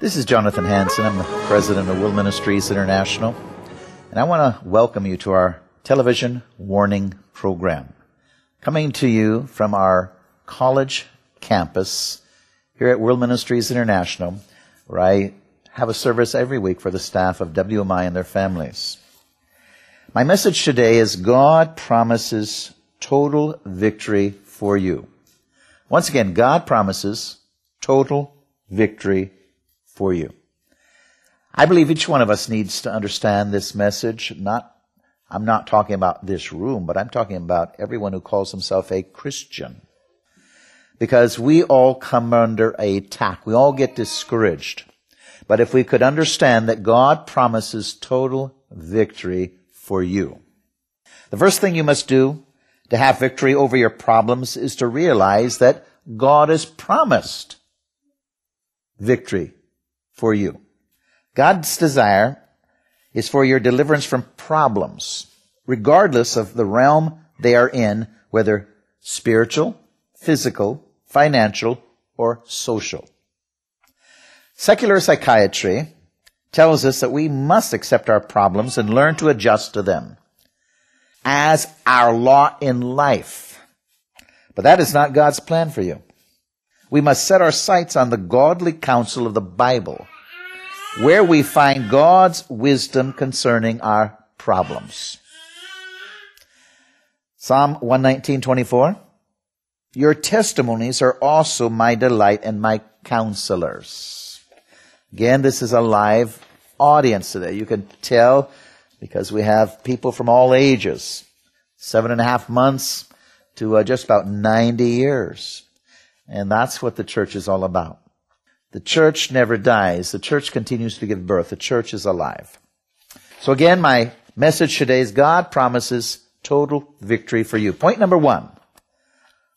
This is Jonathan Hanson. I'm the president of World Ministries International, and I want to welcome you to our television warning program, coming to you from our college campus here at World Ministries International, where I have a service every week for the staff of WMI and their families. My message today is God promises total victory for you. Once again, God promises total victory for you. I believe each one of us needs to understand this message. Not, I'm not talking about this room, but I'm talking about everyone who calls himself a Christian. Because we all come under attack. We all get discouraged. But if we could understand that God promises total victory for you. The first thing you must do to have victory over your problems is to realize that God has promised victory for you. God's desire is for your deliverance from problems, regardless of the realm they are in, whether spiritual, physical, financial, or social. Secular psychiatry tells us that we must accept our problems and learn to adjust to them as our law in life. But that is not God's plan for you. We must set our sights on the godly counsel of the Bible, where we find God's wisdom concerning our problems. Psalm 119:24 Your testimonies are also my delight and my counselors. Again, this is a live audience today. You can tell because we have people from all ages, seven and a half months to uh, just about 90 years. And that's what the church is all about. The church never dies. The church continues to give birth. The church is alive. So again, my message today is God promises total victory for you. Point number one.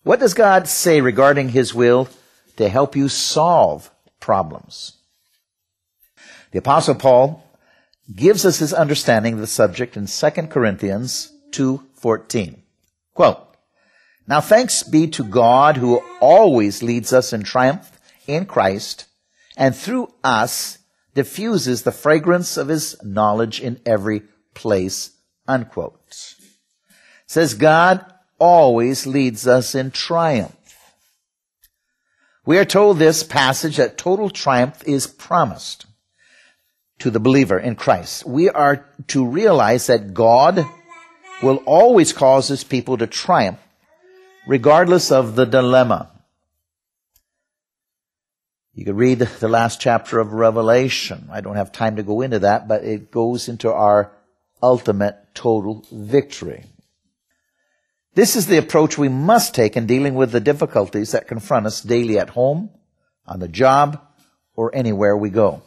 What does God say regarding His will to help you solve problems? The apostle Paul gives us his understanding of the subject in 2 Corinthians 2.14. Quote, Now thanks be to God who always leads us in triumph in Christ and through us diffuses the fragrance of his knowledge in every place. Unquote. says God always leads us in triumph. We are told this passage that total triumph is promised to the believer in Christ. We are to realize that God will always cause his people to triumph regardless of the dilemma. You could read the last chapter of Revelation. I don't have time to go into that, but it goes into our ultimate total victory. This is the approach we must take in dealing with the difficulties that confront us daily at home, on the job, or anywhere we go.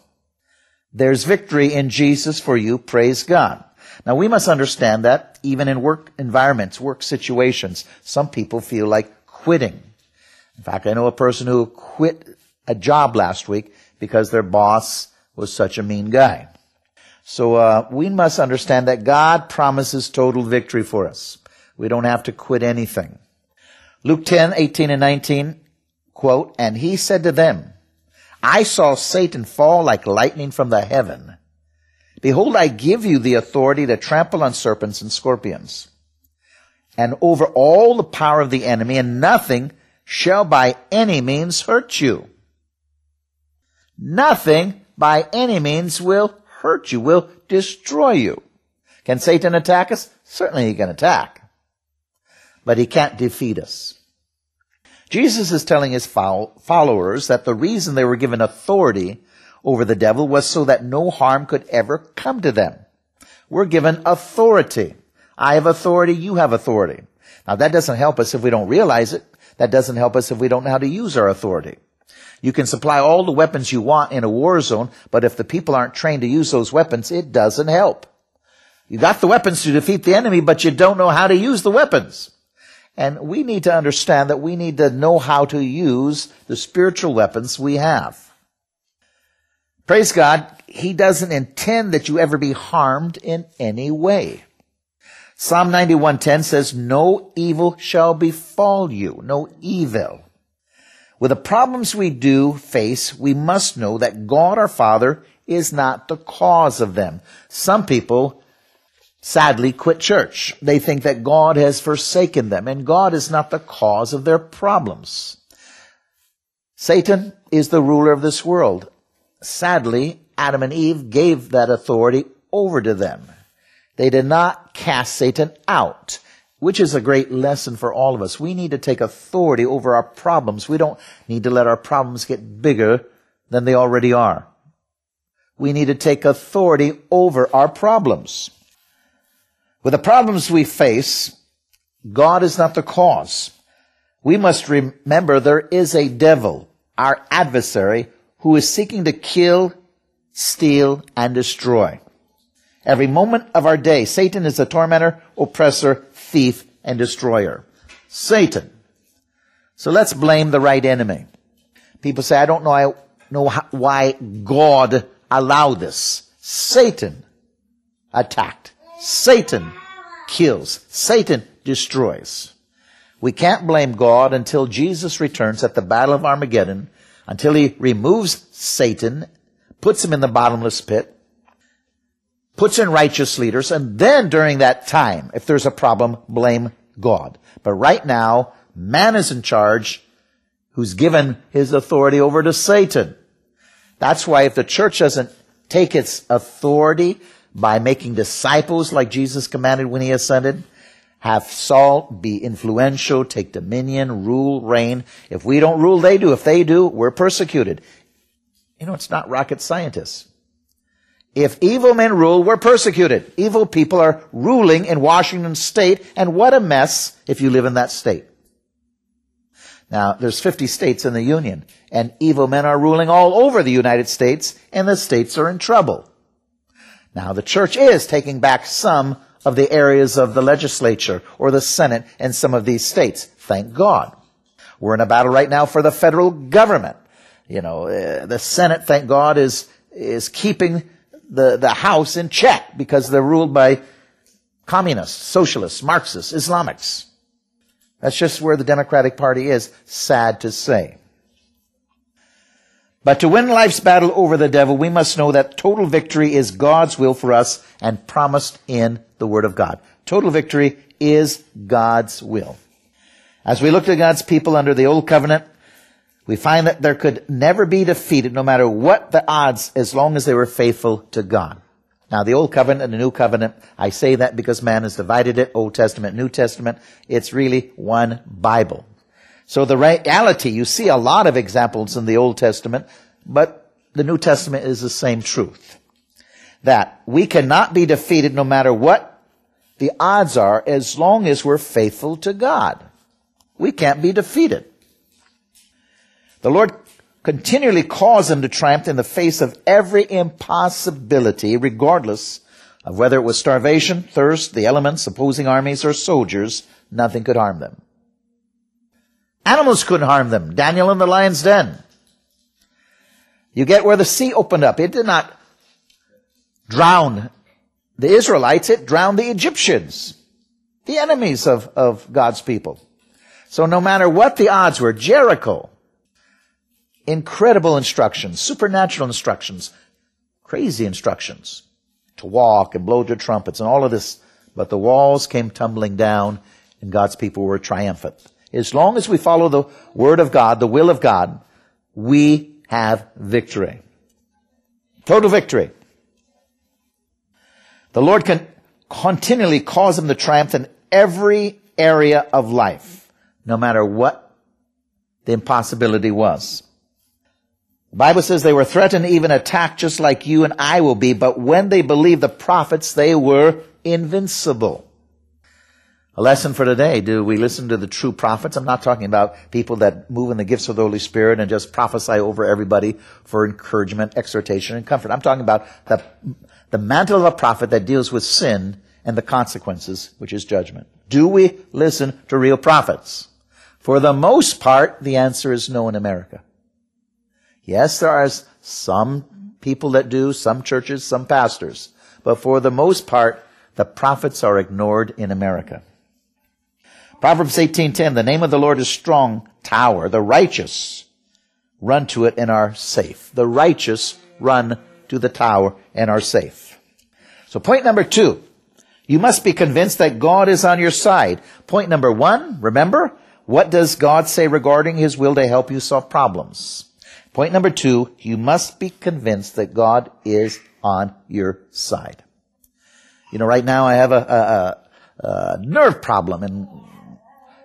There's victory in Jesus for you. Praise God. Now we must understand that even in work environments, work situations, some people feel like quitting. In fact, I know a person who quit a job last week because their boss was such a mean guy. So uh, we must understand that God promises total victory for us. We don't have to quit anything. Luke 10, 18 and 19, quote, And he said to them, I saw Satan fall like lightning from the heaven. Behold, I give you the authority to trample on serpents and scorpions and over all the power of the enemy and nothing shall by any means hurt you. Nothing by any means will hurt you, will destroy you. Can Satan attack us? Certainly he can attack. But he can't defeat us. Jesus is telling his followers that the reason they were given authority over the devil was so that no harm could ever come to them. We're given authority. I have authority, you have authority. Now that doesn't help us if we don't realize it. That doesn't help us if we don't know how to use our authority. You can supply all the weapons you want in a war zone, but if the people aren't trained to use those weapons, it doesn't help. You got the weapons to defeat the enemy, but you don't know how to use the weapons. And we need to understand that we need to know how to use the spiritual weapons we have. Praise God, He doesn't intend that you ever be harmed in any way. Psalm 91:10 says, "No evil shall befall you, no evil." With the problems we do face, we must know that God our Father is not the cause of them. Some people sadly quit church. They think that God has forsaken them and God is not the cause of their problems. Satan is the ruler of this world. Sadly, Adam and Eve gave that authority over to them. They did not cast Satan out, which is a great lesson for all of us. We need to take authority over our problems. We don't need to let our problems get bigger than they already are. We need to take authority over our problems. With the problems we face, God is not the cause. We must remember there is a devil, our adversary, who is seeking to kill, steal, and destroy. Every moment of our day, Satan is the tormentor, oppressor, thief, and destroyer. Satan. So let's blame the right enemy. People say, I don't know, I know why God allowed this. Satan attacked. Satan kills. Satan destroys. We can't blame God until Jesus returns at the Battle of Armageddon, until he removes Satan, puts him in the bottomless pit, puts in righteous leaders, and then during that time, if there's a problem, blame God. But right now, man is in charge who's given his authority over to Satan. That's why if the church doesn't take its authority by making disciples like Jesus commanded when he ascended. Have salt, be influential, take dominion, rule, reign. If we don't rule, they do. If they do, we're persecuted. You know, it's not rocket scientists. If evil men rule, we're persecuted. Evil people are ruling in Washington state, and what a mess if you live in that state. Now, there's 50 states in the Union, and evil men are ruling all over the United States, and the states are in trouble. Now, the church is taking back some of the areas of the legislature or the Senate in some of these states. Thank God. We're in a battle right now for the federal government. You know, uh, the Senate, thank God, is, is keeping the, the House in check because they're ruled by communists, socialists, Marxists, Islamics. That's just where the Democratic Party is, sad to say. But to win life's battle over the devil, we must know that total victory is God's will for us and promised in the Word of God. Total victory is God's will. As we look at God's people under the Old Covenant, we find that there could never be defeated no matter what the odds as long as they were faithful to God. Now the Old Covenant and the New Covenant, I say that because man has divided it, Old Testament, New Testament. It's really one Bible. So the reality, you see a lot of examples in the Old Testament, but the New Testament is the same truth. That we cannot be defeated no matter what the odds are as long as we're faithful to God. We can't be defeated. The Lord continually caused them to triumph in the face of every impossibility, regardless of whether it was starvation, thirst, the elements, opposing armies, or soldiers, nothing could harm them. Animals couldn't harm them. Daniel in the lion's den. You get where the sea opened up. It did not drown the Israelites. It drowned the Egyptians. The enemies of, of God's people. So no matter what the odds were, Jericho, incredible instructions, supernatural instructions, crazy instructions to walk and blow their trumpets and all of this. But the walls came tumbling down and God's people were triumphant. As long as we follow the word of God, the will of God, we have victory. Total victory. The Lord can continually cause them to triumph in every area of life, no matter what the impossibility was. The Bible says they were threatened, even attacked, just like you and I will be, but when they believed the prophets, they were invincible. A lesson for today. Do we listen to the true prophets? I'm not talking about people that move in the gifts of the Holy Spirit and just prophesy over everybody for encouragement, exhortation, and comfort. I'm talking about the, the mantle of a prophet that deals with sin and the consequences, which is judgment. Do we listen to real prophets? For the most part, the answer is no in America. Yes, there are some people that do, some churches, some pastors. But for the most part, the prophets are ignored in America. Proverbs 18:10 The name of the Lord is strong tower the righteous run to it and are safe. The righteous run to the tower and are safe. So point number two, you must be convinced that God is on your side. Point number one, remember, what does God say regarding His will to help you solve problems? Point number two, you must be convinced that God is on your side. You know, right now I have a, a, a nerve problem in,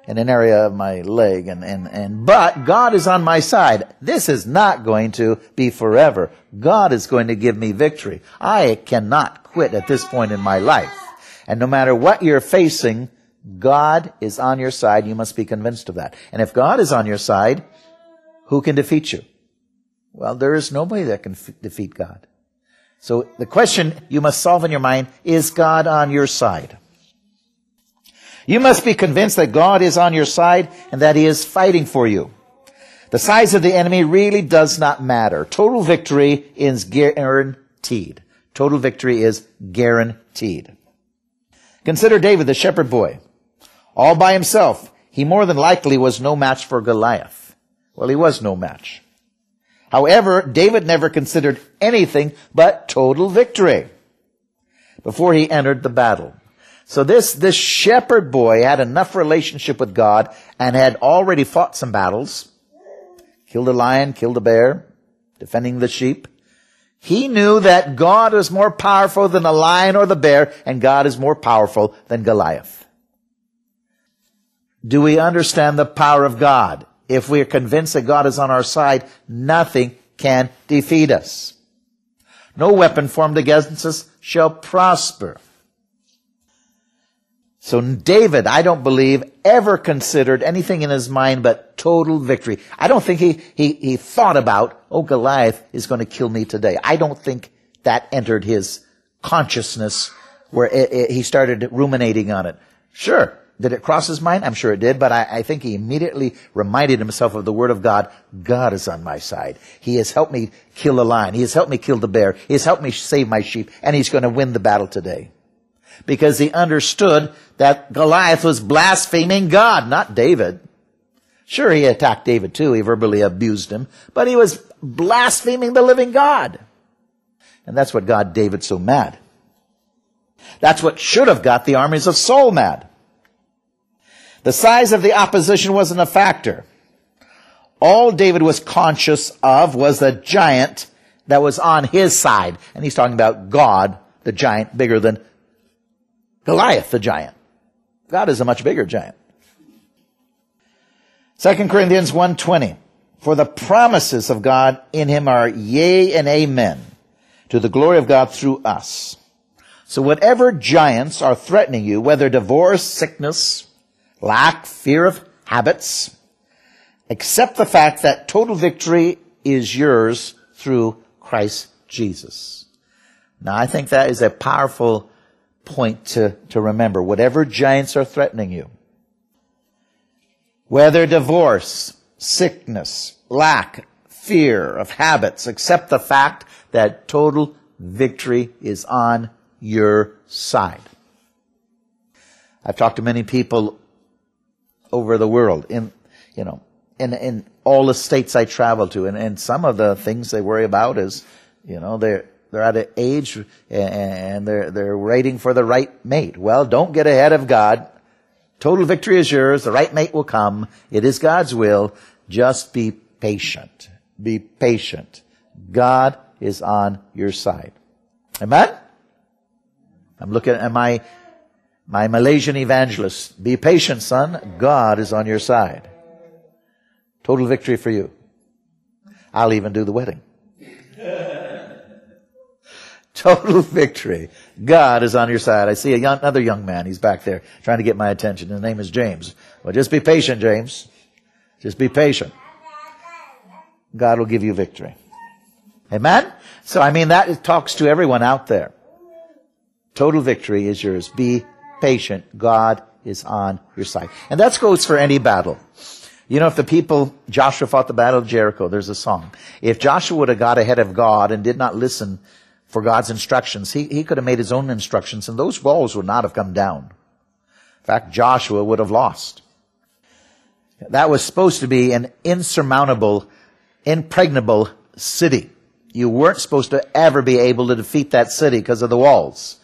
in an area of my leg and, and, and, but God is on my side. This is not going to be forever. God is going to give me victory. I cannot quit at this point in my life. And no matter what you're facing, God is on your side. You must be convinced of that. And if God is on your side, who can defeat you? Well, there is nobody that can f- defeat God. So the question you must solve in your mind, is God on your side? You must be convinced that God is on your side and that He is fighting for you. The size of the enemy really does not matter. Total victory is guaranteed. Total victory is guaranteed. Consider David, the shepherd boy. All by himself, he more than likely was no match for Goliath. Well, he was no match. However, David never considered anything but total victory before he entered the battle. So this, this shepherd boy had enough relationship with God and had already fought some battles. Killed a lion, killed a bear, defending the sheep. He knew that God is more powerful than the lion or the bear, and God is more powerful than Goliath. Do we understand the power of God? If we are convinced that God is on our side, nothing can defeat us. No weapon formed against us shall prosper. So David, I don't believe, ever considered anything in his mind but total victory. I don't think he, he, he thought about, oh, Goliath is going to kill me today. I don't think that entered his consciousness where it, it, he started ruminating on it. Sure. Did it cross his mind? I'm sure it did, but I, I think he immediately reminded himself of the word of God. God is on my side. He has helped me kill a lion. He has helped me kill the bear. He has helped me save my sheep, and he's going to win the battle today because he understood that Goliath was blaspheming God, not David. Sure, he attacked David too. He verbally abused him, but he was blaspheming the living God. And that's what got David so mad. That's what should have got the armies of Saul mad. The size of the opposition wasn't a factor. All David was conscious of was the giant that was on his side. And he's talking about God, the giant bigger than Goliath, the giant. God is a much bigger giant. 2 Corinthians 1.20 For the promises of God in him are yea and amen to the glory of God through us. So whatever giants are threatening you, whether divorce, sickness, lack, fear of habits, accept the fact that total victory is yours through Christ Jesus. Now I think that is a powerful point to, to remember. Whatever giants are threatening you, whether divorce, sickness, lack, fear of habits, accept the fact that total victory is on your side. I've talked to many people over the world in, you know, in, in all the states I travel to, and, and some of the things they worry about is, you know, they're, they're at an age and they're, they're waiting for the right mate. Well, don't get ahead of God. Total victory is yours. The right mate will come. It is God's will. Just be patient. Be patient. God is on your side. Amen? I'm looking at my, my Malaysian evangelist. Be patient, son. God is on your side. Total victory for you. I'll even do the wedding. Total victory. God is on your side. I see young, another young man. He's back there trying to get my attention. His name is James. Well, just be patient, James. Just be patient. God will give you victory. Amen? So, I mean, that talks to everyone out there. Total victory is yours. Be patient. God is on your side. And that goes for any battle. You know, if the people, Joshua fought the battle of Jericho, there's a song. If Joshua would have got ahead of God and did not listen for God's instructions. He, he could have made his own instructions and those walls would not have come down. In fact, Joshua would have lost. That was supposed to be an insurmountable impregnable city. You weren't supposed to ever be able to defeat that city because of the walls.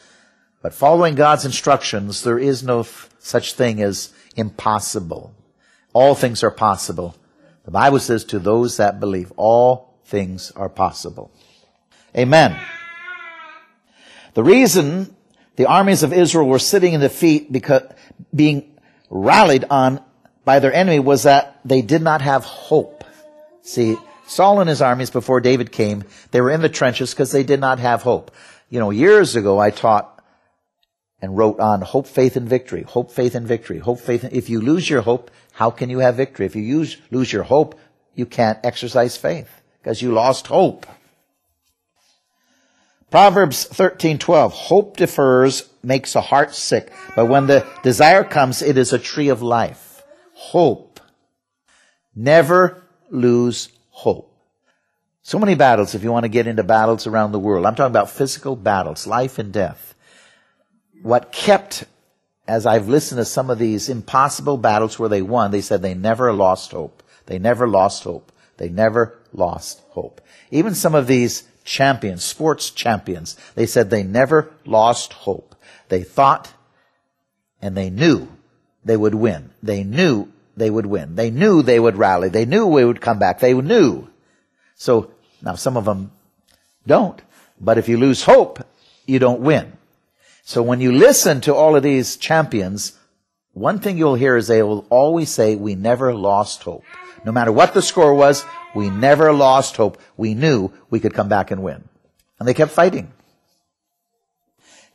But following God's instructions, there is no f- such thing as impossible. All things are possible. The Bible says to those that believe, all things are possible. Amen. The reason the armies of Israel were sitting in defeat because being rallied on by their enemy was that they did not have hope. See, Saul and his armies before David came, they were in the trenches because they did not have hope. You know, years ago I taught and wrote on hope, faith, and victory. Hope, faith, and victory. Hope, faith. And, if you lose your hope, how can you have victory? If you use, lose your hope, you can't exercise faith because you lost hope. Proverbs 13:12 Hope defers makes a heart sick, but when the desire comes it is a tree of life. Hope. Never lose hope. So many battles if you want to get into battles around the world. I'm talking about physical battles, life and death. What kept as I've listened to some of these impossible battles where they won, they said they never lost hope. They never lost hope. They never lost hope. Even some of these champions, sports champions, they said they never lost hope. They thought and they knew they would win. They knew they would win. They knew they would rally. They knew we would come back. They knew. So now some of them don't. But if you lose hope, you don't win. So when you listen to all of these champions, one thing you'll hear is they will always say, we never lost hope. No matter what the score was, we never lost hope. We knew we could come back and win. And they kept fighting.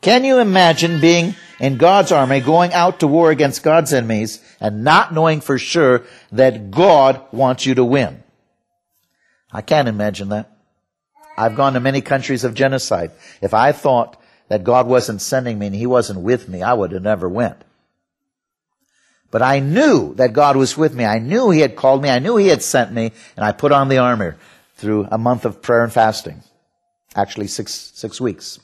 Can you imagine being in God's army, going out to war against God's enemies, and not knowing for sure that God wants you to win? I can't imagine that. I've gone to many countries of genocide. If I thought that God wasn't sending me and He wasn't with me, I would have never went. But I knew that God was with me. I knew He had called me. I knew He had sent me. And I put on the armor through a month of prayer and fasting. Actually, six, six weeks.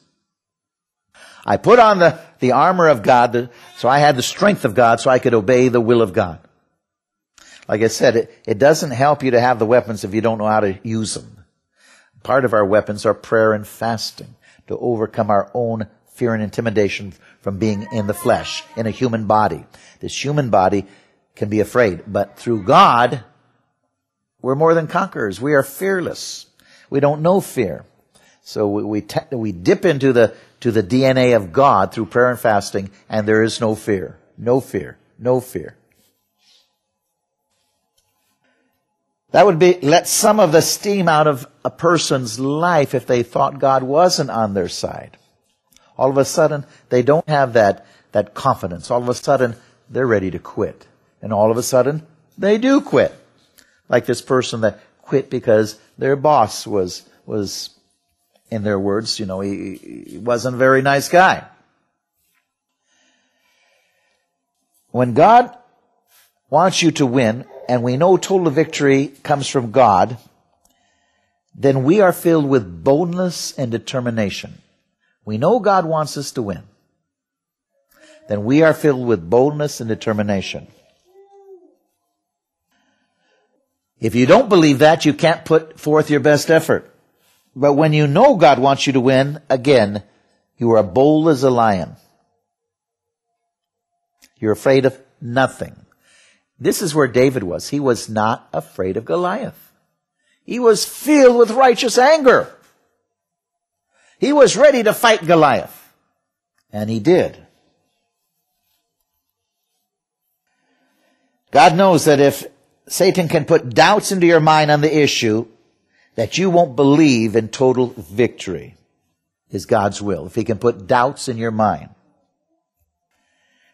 I put on the, the armor of God, so I had the strength of God so I could obey the will of God. Like I said, it, it doesn't help you to have the weapons if you don't know how to use them. Part of our weapons are prayer and fasting to overcome our own fear and intimidation from being in the flesh, in a human body. This human body can be afraid, but through God, we're more than conquerors. We are fearless. We don't know fear. So we, we, te- we dip into the, to the DNA of God through prayer and fasting, and there is no fear. No fear. No fear. That would be let some of the steam out of a person's life if they thought God wasn't on their side. All of a sudden, they don't have that, that confidence. All of a sudden, they're ready to quit. And all of a sudden, they do quit. Like this person that quit because their boss was, was, in their words, you know, he, he wasn't a very nice guy. When God wants you to win, and we know total victory comes from God, then we are filled with boldness and determination. We know God wants us to win. Then we are filled with boldness and determination. If you don't believe that, you can't put forth your best effort. But when you know God wants you to win, again, you are bold as a lion. You're afraid of nothing. This is where David was. He was not afraid of Goliath. He was filled with righteous anger. He was ready to fight Goliath. And he did. God knows that if Satan can put doubts into your mind on the issue, that you won't believe in total victory is God's will. If he can put doubts in your mind,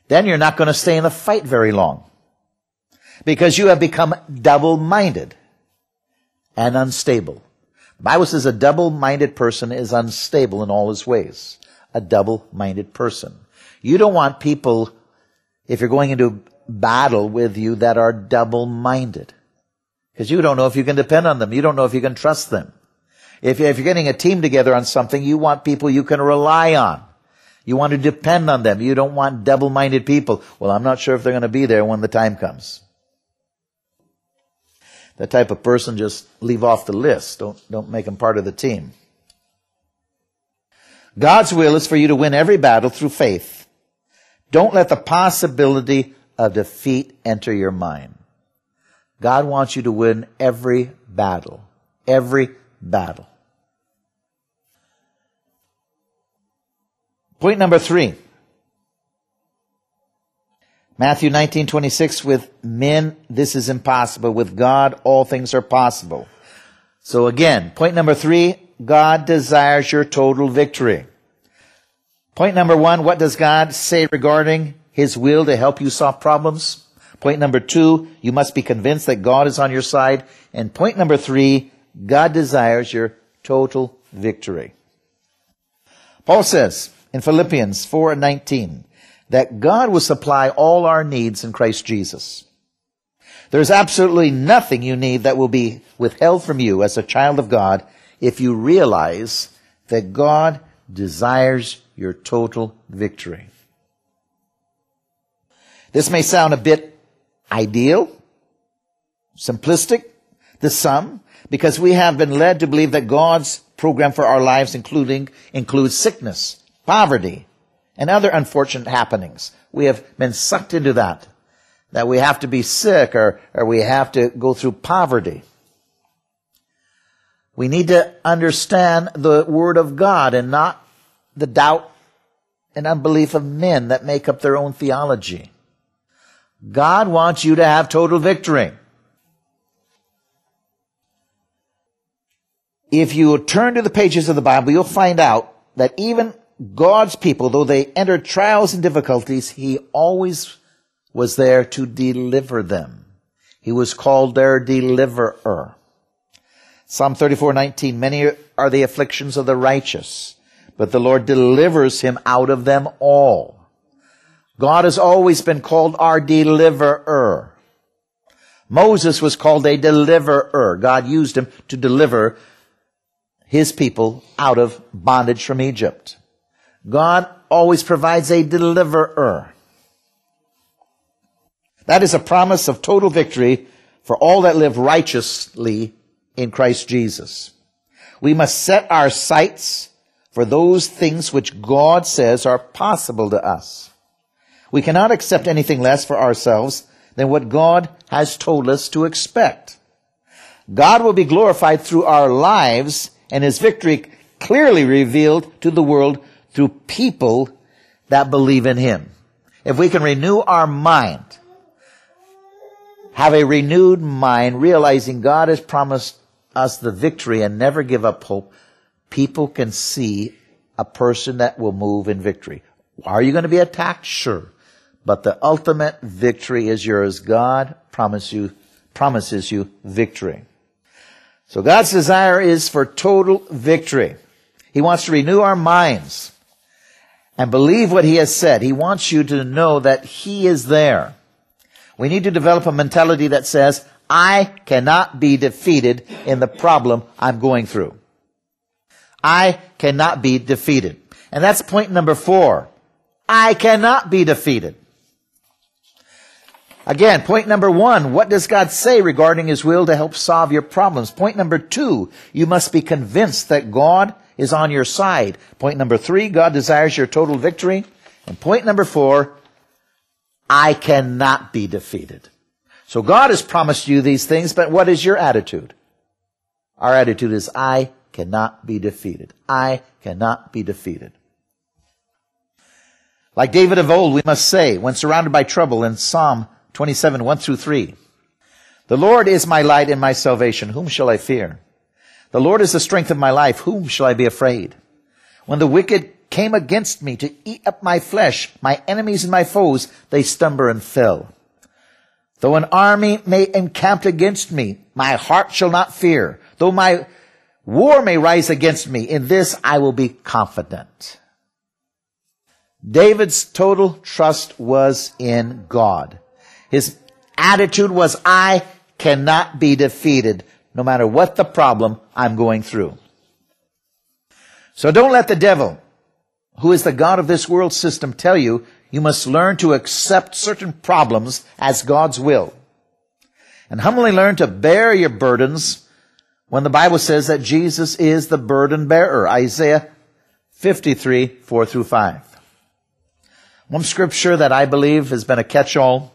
then you're not going to stay in the fight very long because you have become double-minded and unstable. The Bible says a double-minded person is unstable in all his ways. A double-minded person. You don't want people, if you're going into battle with you, that are double-minded. Because you don't know if you can depend on them. You don't know if you can trust them. If, if you're getting a team together on something, you want people you can rely on. You want to depend on them. You don't want double-minded people. Well, I'm not sure if they're going to be there when the time comes. The type of person just leave off the list. Don't, don't make them part of the team. God's will is for you to win every battle through faith. Don't let the possibility of defeat enter your mind. God wants you to win every battle. Every battle. Point number three. Matthew 19:26 with men this is impossible with God all things are possible. So again, point number 3, God desires your total victory. Point number 1, what does God say regarding his will to help you solve problems? Point number 2, you must be convinced that God is on your side. And point number 3, God desires your total victory. Paul says in Philippians 4:19, that God will supply all our needs in Christ Jesus. There's absolutely nothing you need that will be withheld from you as a child of God if you realize that God desires your total victory. This may sound a bit ideal, simplistic to some, because we have been led to believe that God's program for our lives including includes sickness, poverty, and other unfortunate happenings. We have been sucked into that. That we have to be sick or, or we have to go through poverty. We need to understand the Word of God and not the doubt and unbelief of men that make up their own theology. God wants you to have total victory. If you turn to the pages of the Bible, you'll find out that even God's people, though they entered trials and difficulties, He always was there to deliver them. He was called their deliverer. Psalm 34:19 Many are the afflictions of the righteous, but the Lord delivers him out of them all. God has always been called our deliverer. Moses was called a deliverer. God used him to deliver his people out of bondage from Egypt. God always provides a deliverer. That is a promise of total victory for all that live righteously in Christ Jesus. We must set our sights for those things which God says are possible to us. We cannot accept anything less for ourselves than what God has told us to expect. God will be glorified through our lives and his victory clearly revealed to the world through people that believe in Him. If we can renew our mind, have a renewed mind, realizing God has promised us the victory and never give up hope, people can see a person that will move in victory. Are you going to be attacked? Sure. But the ultimate victory is yours. God promise you, promises you victory. So God's desire is for total victory. He wants to renew our minds and believe what he has said. He wants you to know that he is there. We need to develop a mentality that says, I cannot be defeated in the problem I'm going through. I cannot be defeated. And that's point number four. I cannot be defeated. Again, point number one, what does God say regarding His will to help solve your problems? Point number two, you must be convinced that God is on your side. Point number three, God desires your total victory. And point number four, I cannot be defeated. So God has promised you these things, but what is your attitude? Our attitude is, I cannot be defeated. I cannot be defeated. Like David of old, we must say, when surrounded by trouble in Psalm 27, 1 through 3, The Lord is my light and my salvation. Whom shall I fear? The Lord is the strength of my life. Whom shall I be afraid? When the wicked came against me to eat up my flesh, my enemies and my foes, they stumbled and fell. Though an army may encamp against me, my heart shall not fear. Though my war may rise against me, in this I will be confident. David's total trust was in God. His attitude was, I cannot be defeated no matter what the problem I'm going through. So don't let the devil, who is the God of this world system, tell you you must learn to accept certain problems as God's will. and humbly learn to bear your burdens when the Bible says that Jesus is the burden bearer. Isaiah 53, 4 through 5. One scripture that I believe has been a catch-all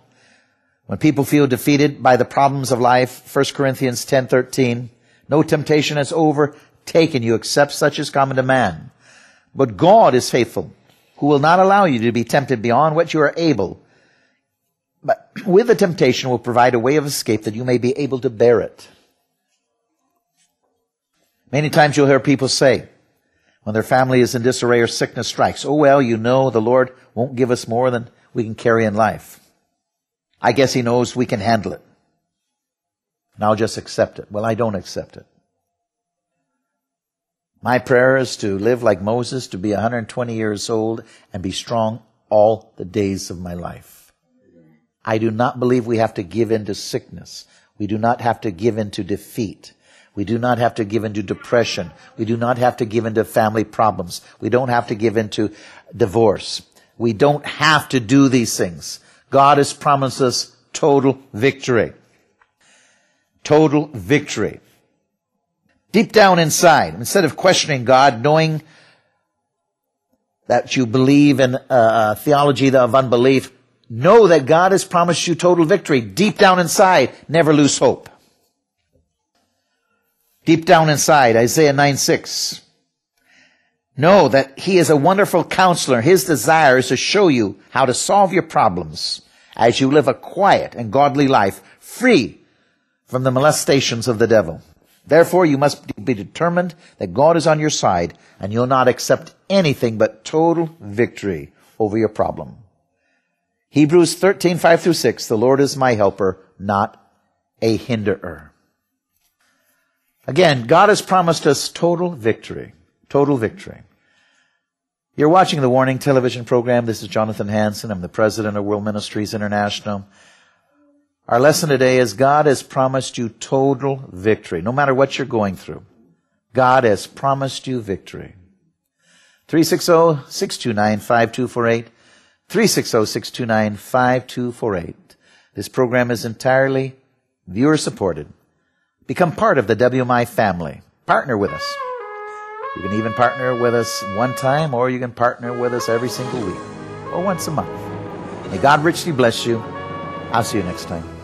when people feel defeated by the problems of life, 1 Corinthians 10:13, No temptation has overtaken you except such as common to man. But God is faithful, who will not allow you to be tempted beyond what you are able, but with the temptation will provide a way of escape that you may be able to bear it. Many times you'll hear people say, when their family is in disarray or sickness strikes, oh well, you know the Lord won't give us more than we can carry in life. I guess He knows we can handle it. I'll just accept it. Well, I don't accept it. My prayer is to live like Moses, to be 120 years old and be strong all the days of my life. I do not believe we have to give in to sickness. We do not have to give in to defeat. We do not have to give in to depression. We do not have to give in to family problems. We don't have to give in to divorce. We don't have to do these things. God has promised us total victory. Total victory deep down inside, instead of questioning God, knowing that you believe in a theology of unbelief, know that God has promised you total victory. Deep down inside, never lose hope. Deep down inside, Isaiah 9 6. Know that He is a wonderful counselor. His desire is to show you how to solve your problems as you live a quiet and godly life, free from the molestations of the devil. Therefore, you must be determined that God is on your side and you'll not accept anything but total victory over your problem. Hebrews 13, 5 through 6, the Lord is my helper, not a hinderer. Again, God has promised us total victory. Total victory. You're watching the Warning television program. This is Jonathan Hanson. I'm the president of World Ministries International. Our lesson today is God has promised you total victory, no matter what you're going through. God has promised you victory. 360-629-5248. 360-629-5248. This program is entirely viewer supported. Become part of the WMI family. Partner with us. You can even partner with us one time or you can partner with us every single week or once a month. May God richly bless you. I'll see you next time.